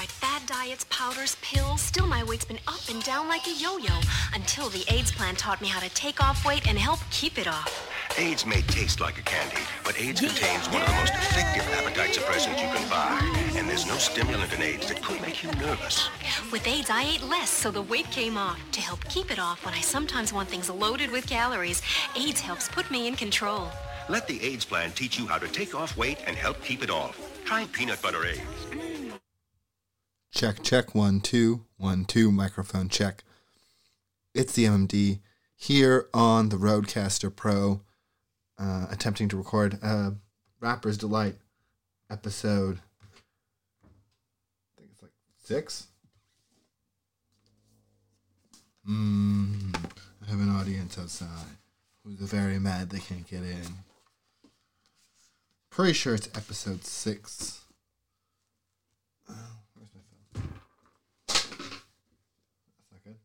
tried fad diets, powders, pills. Still, my weight's been up and down like a yo-yo. Until the Ayds plan taught me how to take off weight and help keep it off. Ayds may taste like a candy, but Ayds contains one of the most effective appetite suppressants you can buy. And there's no stimulant in Ayds that could make you nervous. With Ayds, I ate less, so the weight came off. To help keep it off when I sometimes want things loaded with calories, Ayds helps put me in control. Let the Ayds plan teach you how to take off weight and help keep it off. Try peanut butter Ayds. Check, check, one, two, one, two, microphone check. It's the MMD here on the Rodecaster Pro, uh, attempting to record a Rapper's Delight episode. I think it's like six. Mm, I have an audience outside who's very mad they can't get in. Pretty sure it's episode six. Oh, where's my phone? That's not good.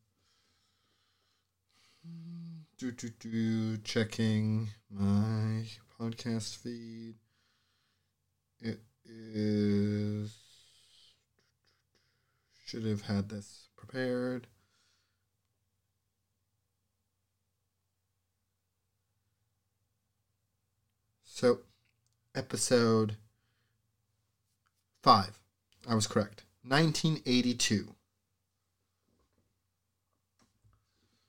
Do do do. Checking my podcast feed. It is. Should have had this prepared. So, episode five. I was correct. 1982.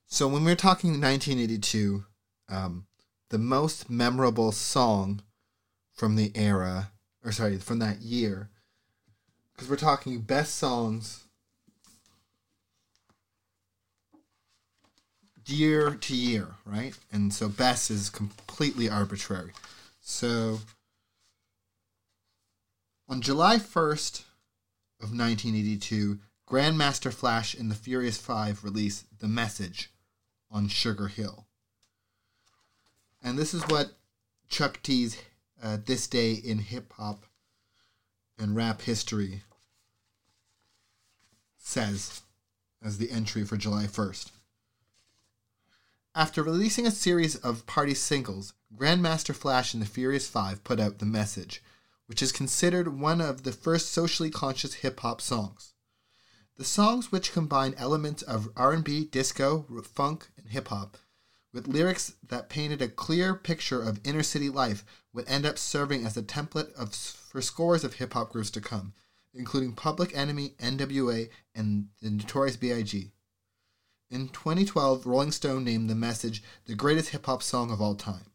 So when we're talking 1982, um, the most memorable song from the era, or sorry, from that year, because we're talking best songs year to year, right? And so best is completely arbitrary. So on July 1st of 1982, Grandmaster Flash and the Furious Five released The Message on Sugar Hill. And this is what Chuck D's uh, This Day in Hip Hop and Rap History says as the entry for July 1st. After releasing a series of party singles, Grandmaster Flash and the Furious Five put out The Message, which is considered one of the first socially conscious hip hop songs. The songs, which combine elements of R&B, disco, funk, and hip hop, with lyrics that painted a clear picture of inner city life, would end up serving as a template of, for scores of hip hop groups to come, including Public Enemy, NWA, and the Notorious B.I.G. In 2012, Rolling Stone named the message the greatest hip hop song of all time.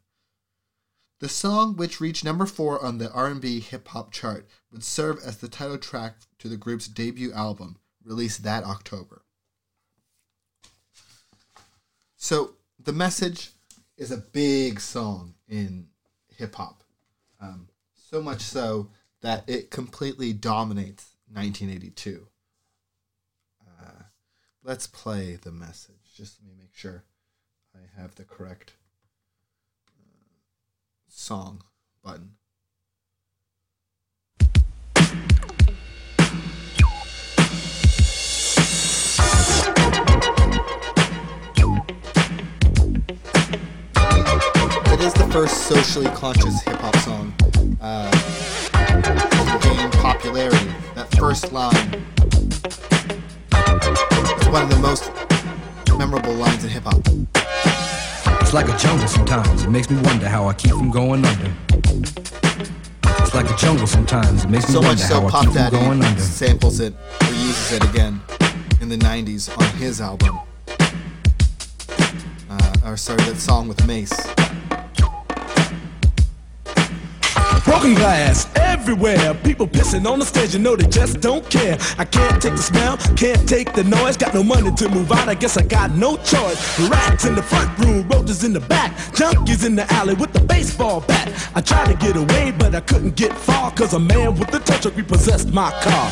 The song, which reached number four on the R&B hip hop chart, would serve as the title track to the group's debut album, released that October. So, the message is a big song in hip hop, um, so much so that it completely dominates 1982. Uh, let's play the message. Just let me make sure I have the correct uh, song button. It is the first socially conscious hip hop song uh, to gain popularity. That first line is one of the most memorable lines in hip hop. It's like a jungle sometimes. It makes me wonder how I keep from going under. It's like a jungle sometimes. It makes me So much wonder so, how I Pop keep from going under. samples it reuses it again in the 90s on his album. Uh, or sorry, that song with Mace. Broken glass everywhere. People pissing on the stage, you know they just don't care. I can't take the smell, can't take the noise. Got no money to move out, I guess I got no choice. Rats in the front room, roaches in the back. Junkies in the alley with the baseball bat. I tried to get away, but I couldn't get far. Cause a man with the tow truck repossessed my car.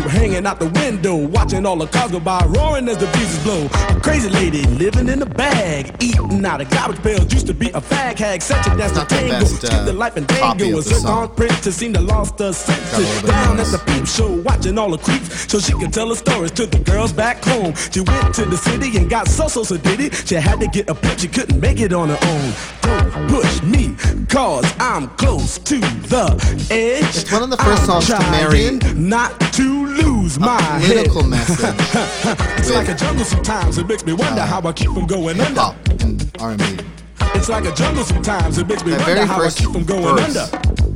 hanging out the window, watching all the cars go by, roaring as the breezes blow. A crazy lady living in a bag, eating out of garbage pails. Used to be a fag hag, such a dance to the tango. best, uh, the life and tango. A of the song. zircon princess seemed to lost her senses. Down at the peep show, watching all the creeps, so she could tell her stories to the girls back home. She went to the city and got so so so did it. She had to get a pimp, she couldn't make it on her own. Don't push me, cause I'm close to the edge. It's one of the first I'm songs to marry not lose my political head. It's like a jungle sometimes. It makes me wonder uh, how I keep from going under. and R&B. It's like a jungle sometimes. It makes me That wonder how I keep from going verse. under.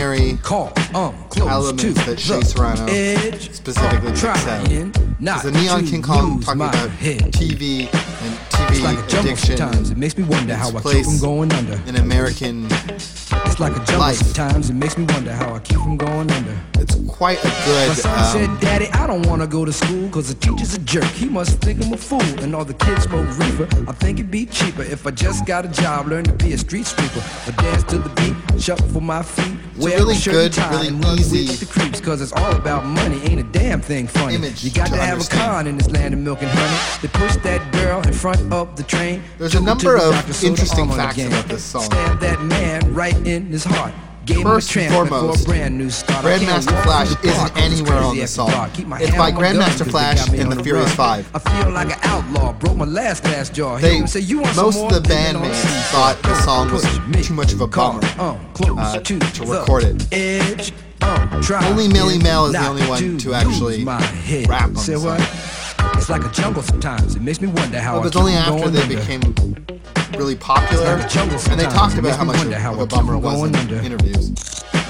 push Call, um, elements to that Serrano edge. specifically picks out. Because the Neon King Kong talking about head. TV and TV like addiction. It makes me wonder how I keep from going under. An American. It's like a jungle life. sometimes. It makes me wonder how I keep from going under. It's quite a My good. son Um, said, Daddy, I don't wanna go to school cause the teacher's a jerk. He must think I'm a fool and all the kids smoke reefer. I think it'd be cheaper if I just got a job, learn to be a street sweeper. I dance to the beat, shuffle for my feet, wear really a shirt good, really easy the creeps cause it's all about money, ain't a damn thing funny. image you got to to, have understand. a con in this land of milk and honey. They push that girl in front of the train. There's a number of doctor, sewed her interesting facts about this song. That man right in his heart. Gave First and foremost, a brand new start. I can't Grandmaster Flash through the park isn't anywhere on the song. dark. Keep my It's by Grandmaster gun 'cause they Flash and the Furious. Five. I feel like an outlaw. Broke my last glass jaw. They, him say, you want most of the bandmates thought the song was too much of a bummer uh, to, to record it. Edge. I'm trying Only Melle Mel is the only one to actually rap on the what? It's like a jungle sometimes. It makes me wonder how It was only after they under. became really popular, like and they talked about how much wonder how of a bummer it was in under. interviews.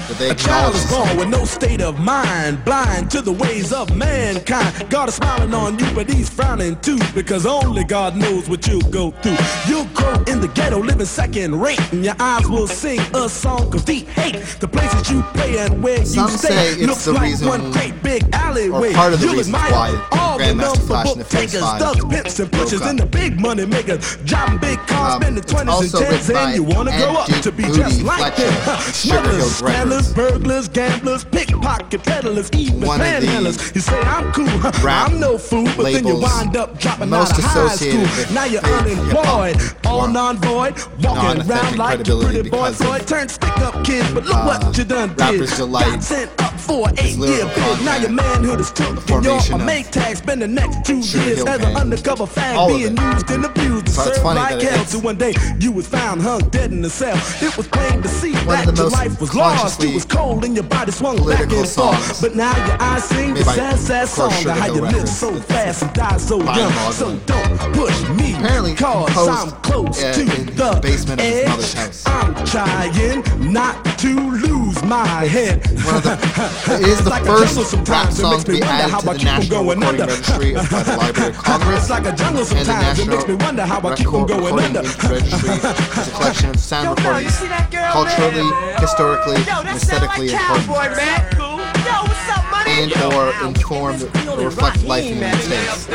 But A child is born with no state of mind, blind to the ways of mankind. God is smiling on you, but he's frowning too, because only God knows what you'll go through. You'll grow in the ghetto, living second rate, and your eyes will sing a song of deep hate. The places you play and where Some you say stay it's looks the like reason- one great big alleyway. or part of the You'll admire why the Grandmaster Flash and the Furious Five thugs, pimps, and pushers, and the big money makers, driving big cars, Um, spending it's 20s and also 10s, written and you wanna grow up to be just like them. Smugglers, scandalers, burglars, gamblers, pickpocket peddlers, even One of the panhandlers. You say I'm cool? I'm no fool, but then you wind up dropping out of high school. Now you're unemployed, all non-void, walking around like the pretty boy Floyd. Turn stick up kid, but look uh, what you done did. Got sent up for eight-year bid. Now your manhood is took, and you're formation a make tag. Spend the next two years as an undercover fag being used and abused. So served funny like hell. till one day you was found hung dead in the cell. It was plain to see One that your life was lost. You was cold and your body swung back and forth. But now your eyes sing the sad, sad song of how you live Records. so fast and die so young. So don't push me, Apparently cause I'm close uh, to the basement of his mother's house. I'm trying not to lose my head. one of the, it is the Like first rap sometimes. It song makes to be added how to the National going Recording under. Registry by the Library of Congress. It's like a jungle and the sometimes. It National makes me wonder how I keep Record- going under. Registry is a collection of sound Yo, recordings, girl, culturally, man? historically, Yo, and aesthetically important, cowboy, man. Yo, what's up, money? and or wow. inform or reflect life in the United States.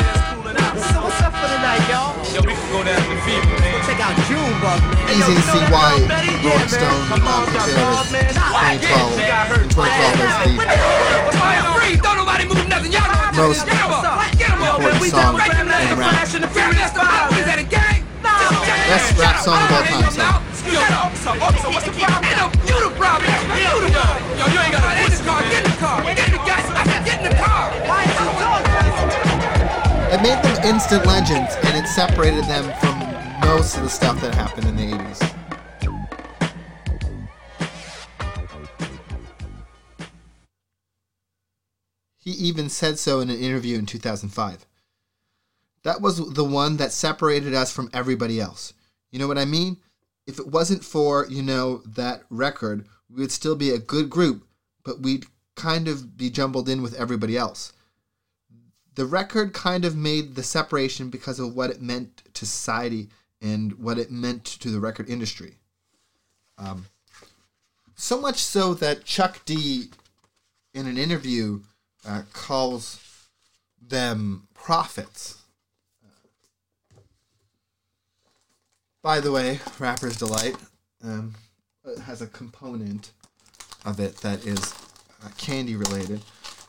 So what's up for the night, y'all? Yo, we can go down to the fever, man. Check out Junebug, man. Easy to Yo, you see why girl, Yeah, Rolling man. Stone Come on, uh, y'all, considered man. Nah, 2012 yeah, in 2012 as the Don't nobody move nothing. Y'all know most Get 'em up. Get 'em up. important we song down right now. in rap. Flash the Furious Five. What is that, a gang? Best rap song of all time, so. Yo, officer, officer, what's the problem? Ain't no, you the problem. You the problem. Yo, you ain't gotta get in car. Get in the car. Get in the gas. I said, get in the car. It made them instant legends, and it separated them from most of the stuff that happened in the 80s. He even said so in an interview in 2005. That was the one that separated us from everybody else. You know what I mean? If it wasn't for, you know, that record, we would still be a good group, but we'd kind of be jumbled in with everybody else. The record kind of made the separation because of what it meant to society and what it meant to the record industry. Um, so much so that Chuck D, in an interview, uh, calls them prophets. By the way, Rapper's Delight um, has a component of it that is uh, candy related,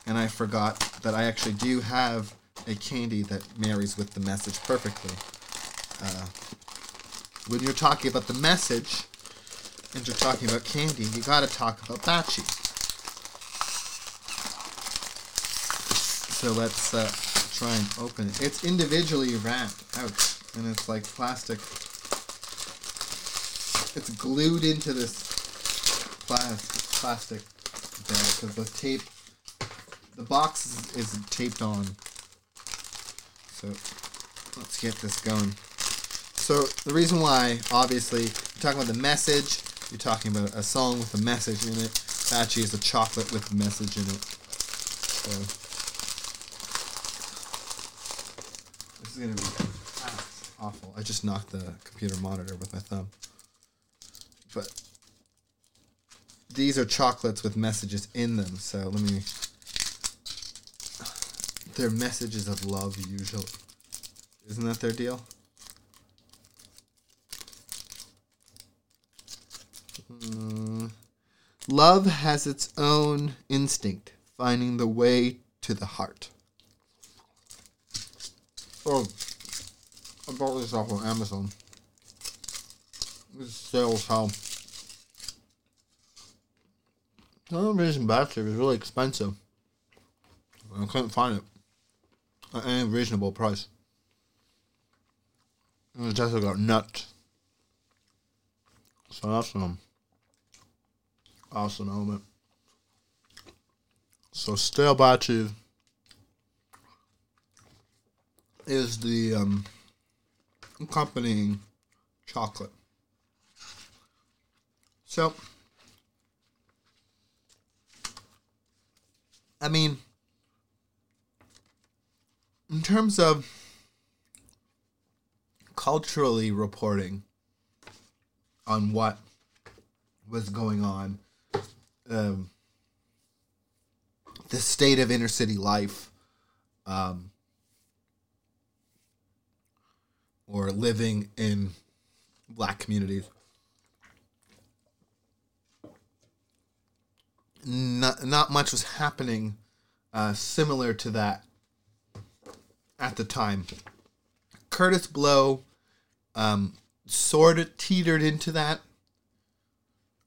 and I forgot that I actually do have a candy that marries with the message perfectly. Uh, when you're talking about the message and you're talking about candy, you gotta talk about Baci. So let's uh, try and open it. It's individually wrapped. Ouch. And it's like plastic. It's glued into this plas- plastic bag because the tape, the box is, is taped on. So let's get this going. So the reason why, obviously, you're talking about the message. You're talking about a song with a message in it. Baci is a chocolate with a message in it. So this is gonna be awful. I just knocked the computer monitor with my thumb. But these are chocolates with messages in them. So let me. They're messages of love usually. Isn't that their deal? Mm. Love has its own instinct, finding the way to the heart. Oh, I bought this off of Amazon. This sells how. Television battery was really expensive. I couldn't find it at any reasonable price. And just got nuts. So that's um awesome element. So stale batches is the um accompanying chocolate. So I mean in terms of culturally reporting on what was going on, um, the state of inner city life, um, or living in black communities. Not, not much was happening uh, similar to that at the time. Kurtis Blow um, sort of teetered into that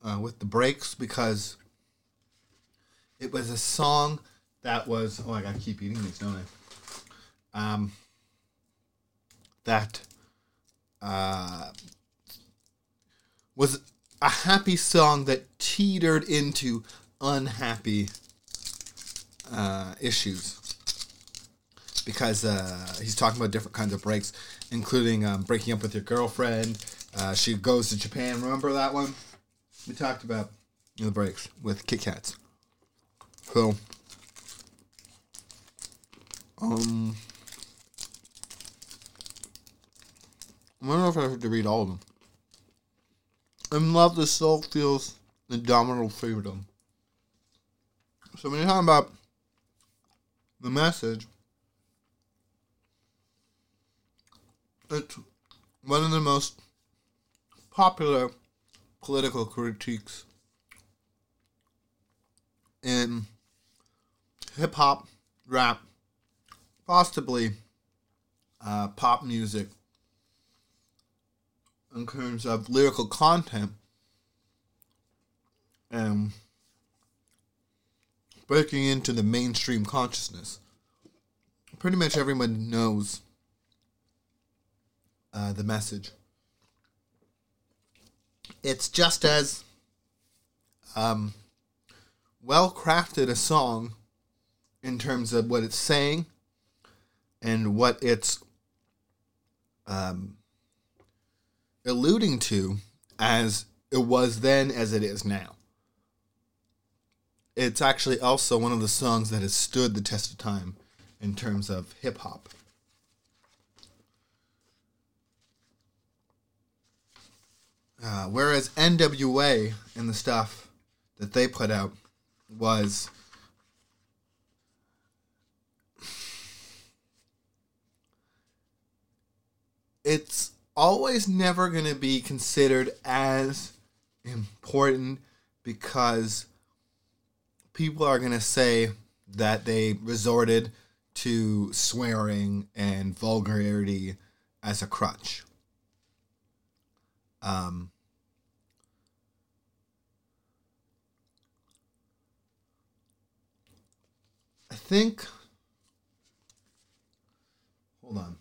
uh, with the breaks because it was a song that was oh I gotta keep eating these don't I um that uh, was a happy song that teetered into unhappy uh, issues because uh, he's talking about different kinds of breaks, including um, breaking up with your girlfriend. Uh, she goes to Japan. Remember that one? We talked about the breaks with Kit Kats. So, um, I don't if I have to read all of them. In love, the soul feels indomitable freedom. So when you're talking about the message, it's one of the most popular political critiques in hip hop, rap, possibly uh, pop music in terms of lyrical content and breaking into the mainstream consciousness. Pretty much everyone knows uh, the message. It's just as um, well crafted a song in terms of what it's saying and what it's um, alluding to as it was then as it is now. it's actually also one of the songs that has stood the test of time in terms of hip hop. Uh, whereas NWA and the stuff that they put out was it's always never going to be considered as important because people are going to say that they resorted to swearing and vulgarity as a crutch. Um, I think. Hold on.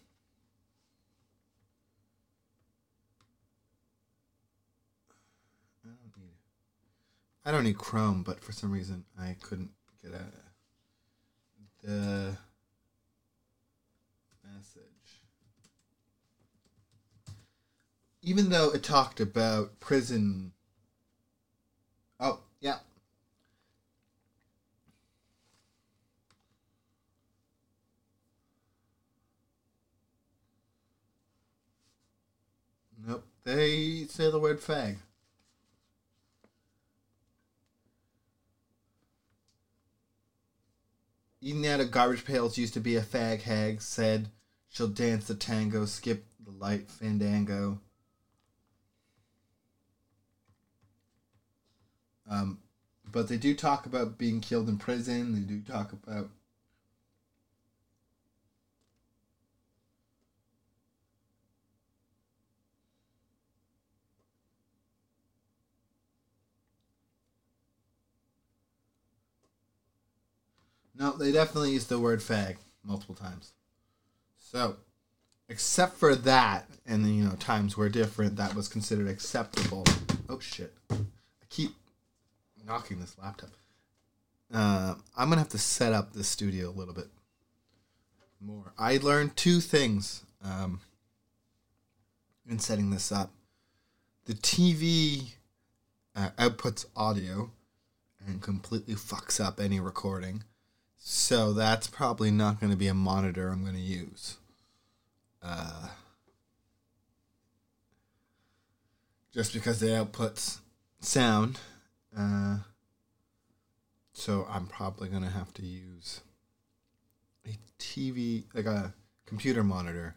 I don't need. Chrome, but for some reason I couldn't get a the message. Even though it talked about prison. Oh yeah. Nope. They say the word fag. Eating out of garbage pails used to be a fag hag, said she'll dance the tango, skip the light fandango. Um, but they do talk about being killed in prison. They do talk about No, they definitely use the word fag multiple times. So, except for that, and then, you know, times were different, that was considered acceptable. Oh shit. I keep knocking this laptop. Uh, I'm gonna have to set up the studio a little bit more. I learned two things um, in setting this up. The TV uh, outputs audio and completely fucks up any recording. So that's probably not going to be a monitor I'm going to use. Uh, just because it outputs sound. Uh, so I'm probably going to have to use a TV, like a computer monitor,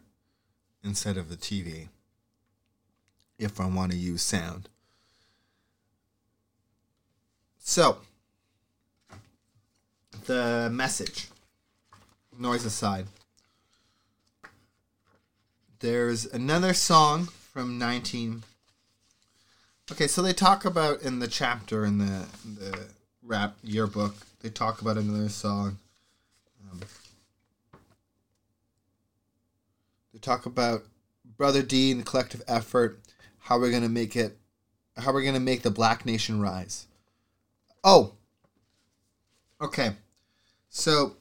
instead of the TV if I want to use sound. So, the message. Noise aside. There's another song from 19. Okay, so they talk about in the chapter in the the rap yearbook. They talk about another song. Um, they talk about Brother D and the collective effort. How we're gonna make it. How we're gonna make the Black Nation rise. Oh. Okay. So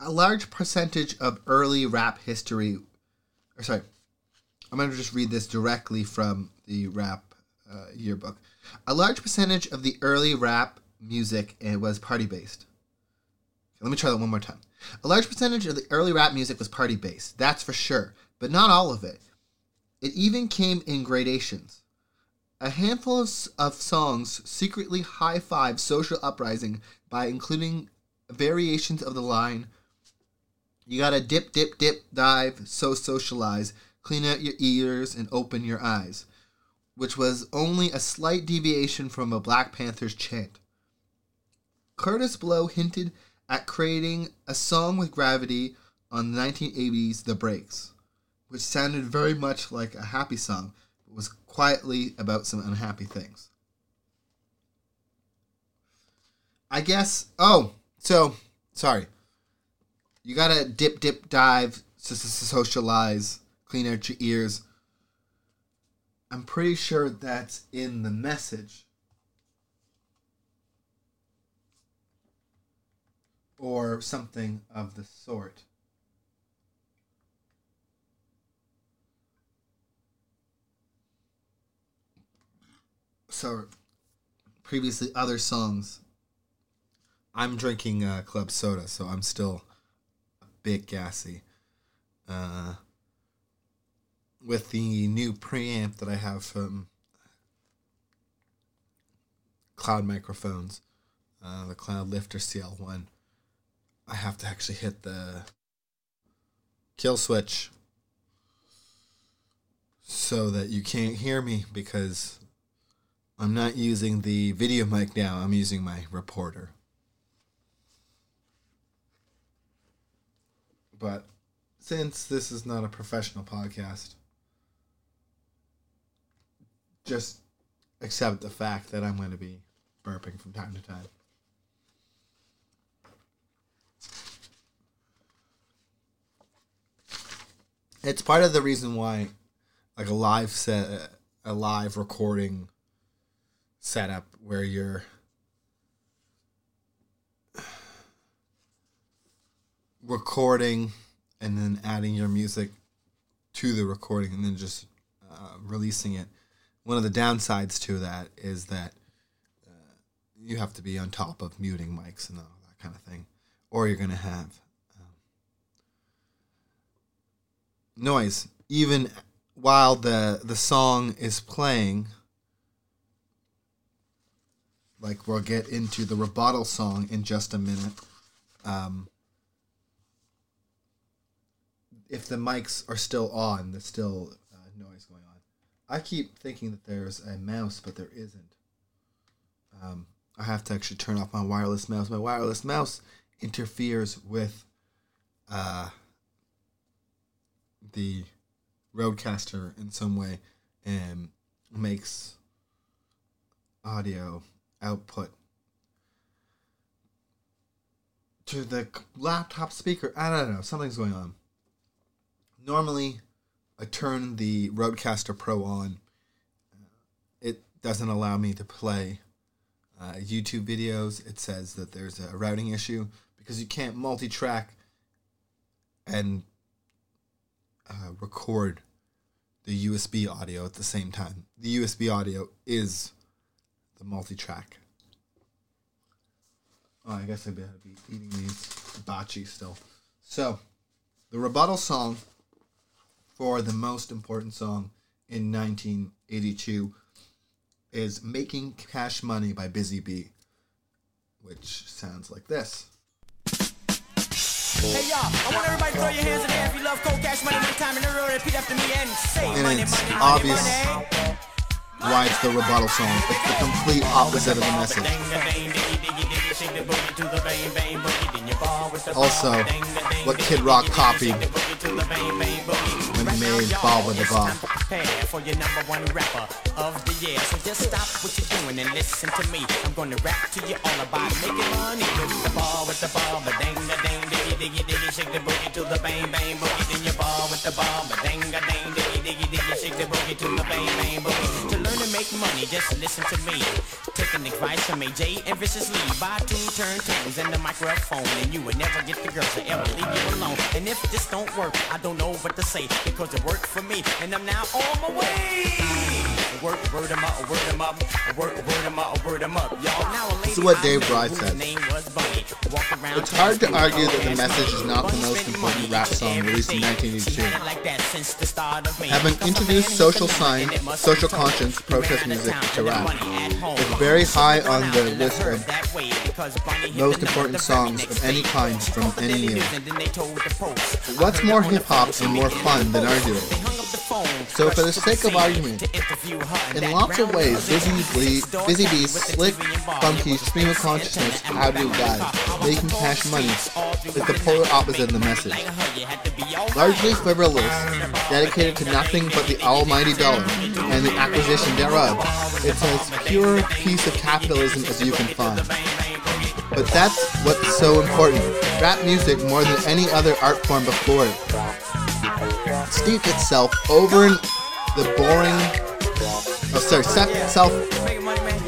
a large percentage of early rap history or sorry i'm going to just read this directly from the rap uh, yearbook. A large percentage of the early rap music uh, was party based let me try that one more time. A large percentage of the early rap music was party based that's for sure but not all of it. It even came in gradations. A handful of, of songs secretly high five social uprising by including variations of the line You gotta dip, dip, dip, dive, so socialize, clean out your ears and open your eyes, which was only a slight deviation from a Black Panther's chant. Kurtis Blow hinted at creating a song with gravity on the 1980s The Breaks which sounded very much like a happy song, but was quietly about some unhappy things. I guess. Oh, so sorry. You gotta dip, dip, dive, socialize, clean out your ears. I'm pretty sure that's in the message. Or something of the sort. So, previously, other songs. I'm drinking uh, club soda, so I'm still bit gassy. Uh, with the new preamp that I have from Cloud Microphones, uh, the Cloud Lifter CL1, I have to actually hit the kill switch so that you can't hear me because I'm not using the video mic now. I'm using my reporter. But since this is not a professional podcast, just accept the fact that I'm going to be burping from time to time. It's part of the reason why, like a live set, a live recording setup where you're recording and then adding your music to the recording and then just uh, releasing it. One of the downsides to that is that uh, you have to be on top of muting mics and all that kind of thing, or you're going to have um, noise even while the the song is playing. Like we'll get into the rebuttal song in just a minute. Um, if the mics are still on, there's still uh, noise going on. I keep thinking that there's a mouse, but there isn't. Um, I have to actually turn off my wireless mouse. My wireless mouse interferes with uh, the Rodecaster in some way and makes audio output to the laptop speaker. I don't know. Something's going on normally I turn the Rodecaster Pro on. It doesn't allow me to play uh, YouTube videos. It says that there's a routing issue because you can't multi-track and uh, record the USB audio at the same time. The USB audio is the multi-track. Oh, I guess I better be eating these hibachi still. So, the rebuttal song for the most important song in 1982 is Making Cash Money by Busy Bee, which sounds like this. Hey y'all, I want everybody to throw your hands in the air if you love cold cash money one time in a row. Repeat after me and say And money, it's money, money, obvious money. Why it's the rebuttal song. It's the complete opposite of the message. Also, what Kid Rock copied when he made the. For your number one rapper of the year. So just stop what you're doing and listen to me. I'm gonna rap to you all about making money with the ball, with the ball, but dang, da, dang, diggy, diggy, diggy, shake the boogie to the bang, bang, boogie. Then you ball with the ball, but dang, da, dang, diggy, diggy, diggy, shake the boogie to the bang, bang, boogie. To make money, just listen to me. Taking advice from AJ and viciously. Buy two turntables and the microphone, and you would never get the girls to ever leave you alone. And if this don't work, I don't know what to say because it worked for me, and I'm now on my way. Work, word 'em up, word 'em up, work, word 'em up, word 'em up, y'all. Now a This is what Dave knew Bry whose said. It's hard to argue that the message is not the most important rap song released in day." 1982. She had it like that since the start of May. Having introduced social who's collecting sign, it must social conscience, protest ran out of music to rap. It's very high on the list of that way because Bunny hit most important number the very songs of any kind from any year. News and then they told the Post. What's more the hip-hop and more fun than the our phone. duo? They hung up the phone, So for the sake of argument, to interview her. in lots of ways, Busy store Busy cat Bee, with a Slick, TV and bar. Funky, Stream of Consciousness, and How Do Alabama Guys. Making Cash Money is the polar opposite of the message. Like her, you had to be all Largely frivolous, dedicated to nothing but the almighty dollar and the acquisition thereof. It's as pure piece of capitalism as you can find. But that's what's so important. Rap music, more than any other art form before it, steeped itself over in the boring, oh sorry, set itself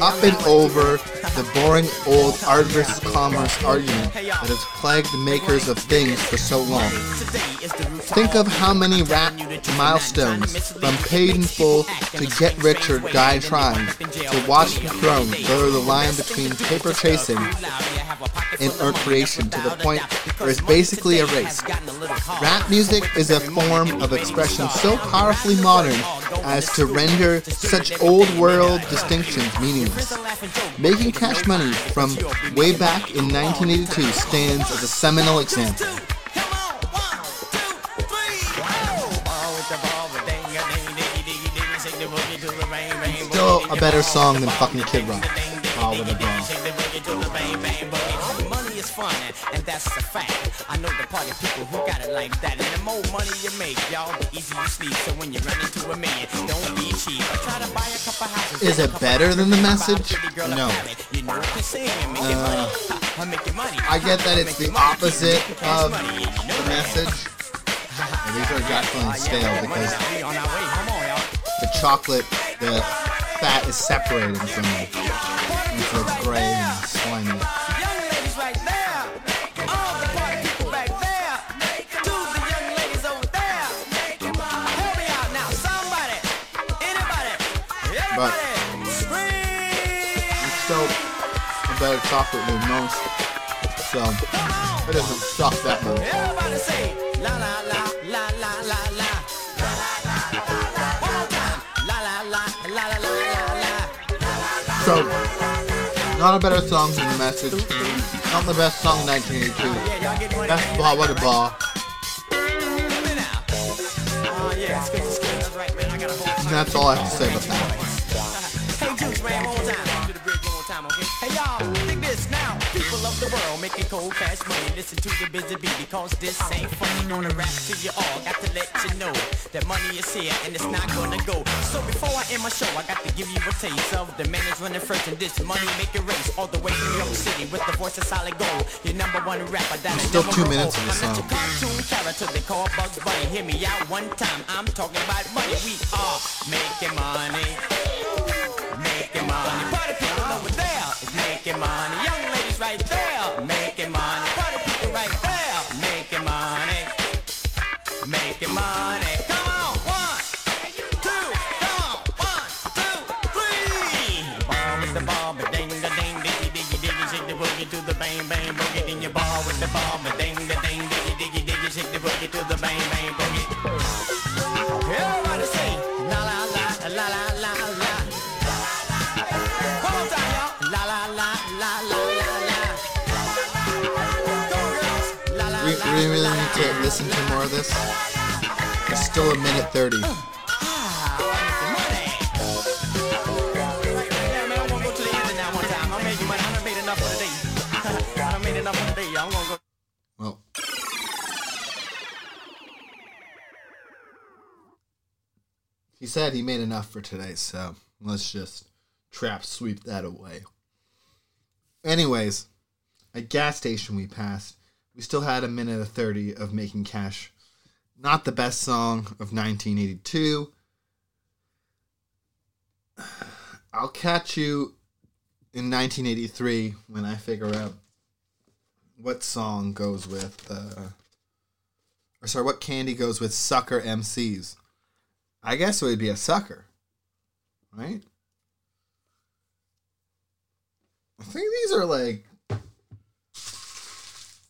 up and over the boring old versus commerce argument that has plagued the makers of things for so long. Think of how many rap milestones from. Paid in Full to Get Rich or Die Trying to Watch the Throne blur The line between paper chasing earth money, creation to the point where it's basically erased. Rap music is a form of expression so powerfully modern as to render such old world distinctions meaningless. Making Cash Money from way back in 1982 stands as a seminal example. Still a better song than fucking Kid Rock. With a ball. Fun, and that's a fact. I know the party people who got it like that. And the more money you make, y'all, the easier you sleep. So when you run into a million, don't be cheap. Try to buy a couple houses. Is it better than the message? No. You know what I'm saying? Making uh, money. I'm making money. I get that it's the opposite of the message. And these are definitely uh, stale because We on our way. Come on, y'all. the chocolate, the fat is separating from it. And so gray and slimy. But-. It's still a better chocolate than most. So it doesn't suck that much. Everybody say la la la la la la la. So not a better song than the message. Not the best song in 1982. Yeah, y'all getting ready. Best ball, what a ball. Come in now. Oh yeah, it's good, it's good. That's right, man. I got a whole And that's all I have to say about that. Time, okay? Hey, y'all, dig this now. People of the world making cold cash money. Listen to the busy bee because this ain't funny. Gonna rap to you all. Got to let you know that money is here and it's not gonna go. So before I end my show, I got to give you a taste of the man is running first in this money making race. All the way from New York City with the voice of solid gold. Your number one rapper that is Still two minutes old. of the I'm not song. your cartoon character they call Bugs Bunny. Hear me out one time. I'm talking about money. We are making money making money. Party over there is making money. Young ladies right there making money. Party people right there making money. Making money. Come on, one, two, come on, one, two, three. With the ball, ding the ding, diggy diggy diggy, shake the boogie to the bang bang boogie. Then you ball with the ball, but ding the ding, diggy diggy diggy, shake the boogie to the bang bang boogie. To listen to more of this. It's still a minute 30. Money. Right there, man. I'm gonna go to the end now one time. I'm making money. I done made enough for the day. I done made enough for the day. I'm gonna go. Well, he said he made enough for today, so let's just trap sweep that away. Anyways, a gas station we passed, we still had a minute of 30 of making cash. Not the best song of 1982. I'll catch you in 1983 when I figure out what song goes with uh or sorry what candy goes with sucker mcs i guess it would be a sucker right i think these are like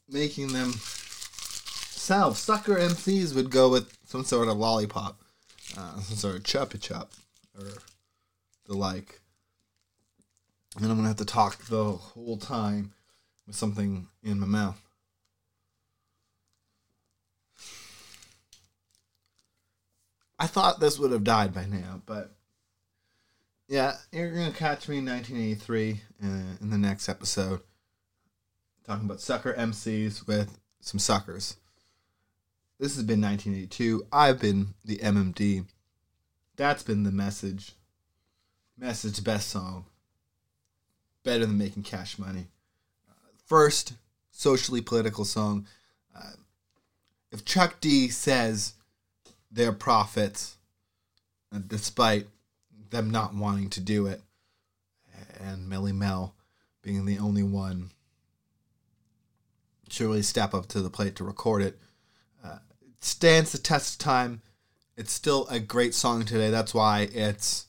making them sell sucker mcs would go with some sort of lollipop uh, some sort of chupa chup or the like. And i'm gonna have to talk the whole time with something in my mouth. I thought this would have died by now, but yeah, you're gonna catch me in 1983 uh, in the next episode, talking about sucker MCs with some suckers. This has been 1982. I've been the MMD. That's been the message. Message best song. Better than making cash money first socially political song. Uh, if Chuck D says they're uh, despite them not wanting to do it, and Melle Mel being the only one to really step up to the plate to record it, uh, stands the test of time. It's still a great song today. That's why it's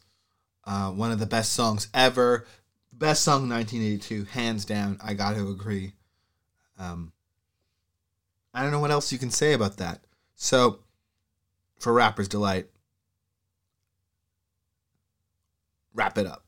uh, one of the best songs ever. Best song 1982, hands down. I got to agree. Um, I don't know what else you can say about that. So, for Rapper's Delight, wrap it up.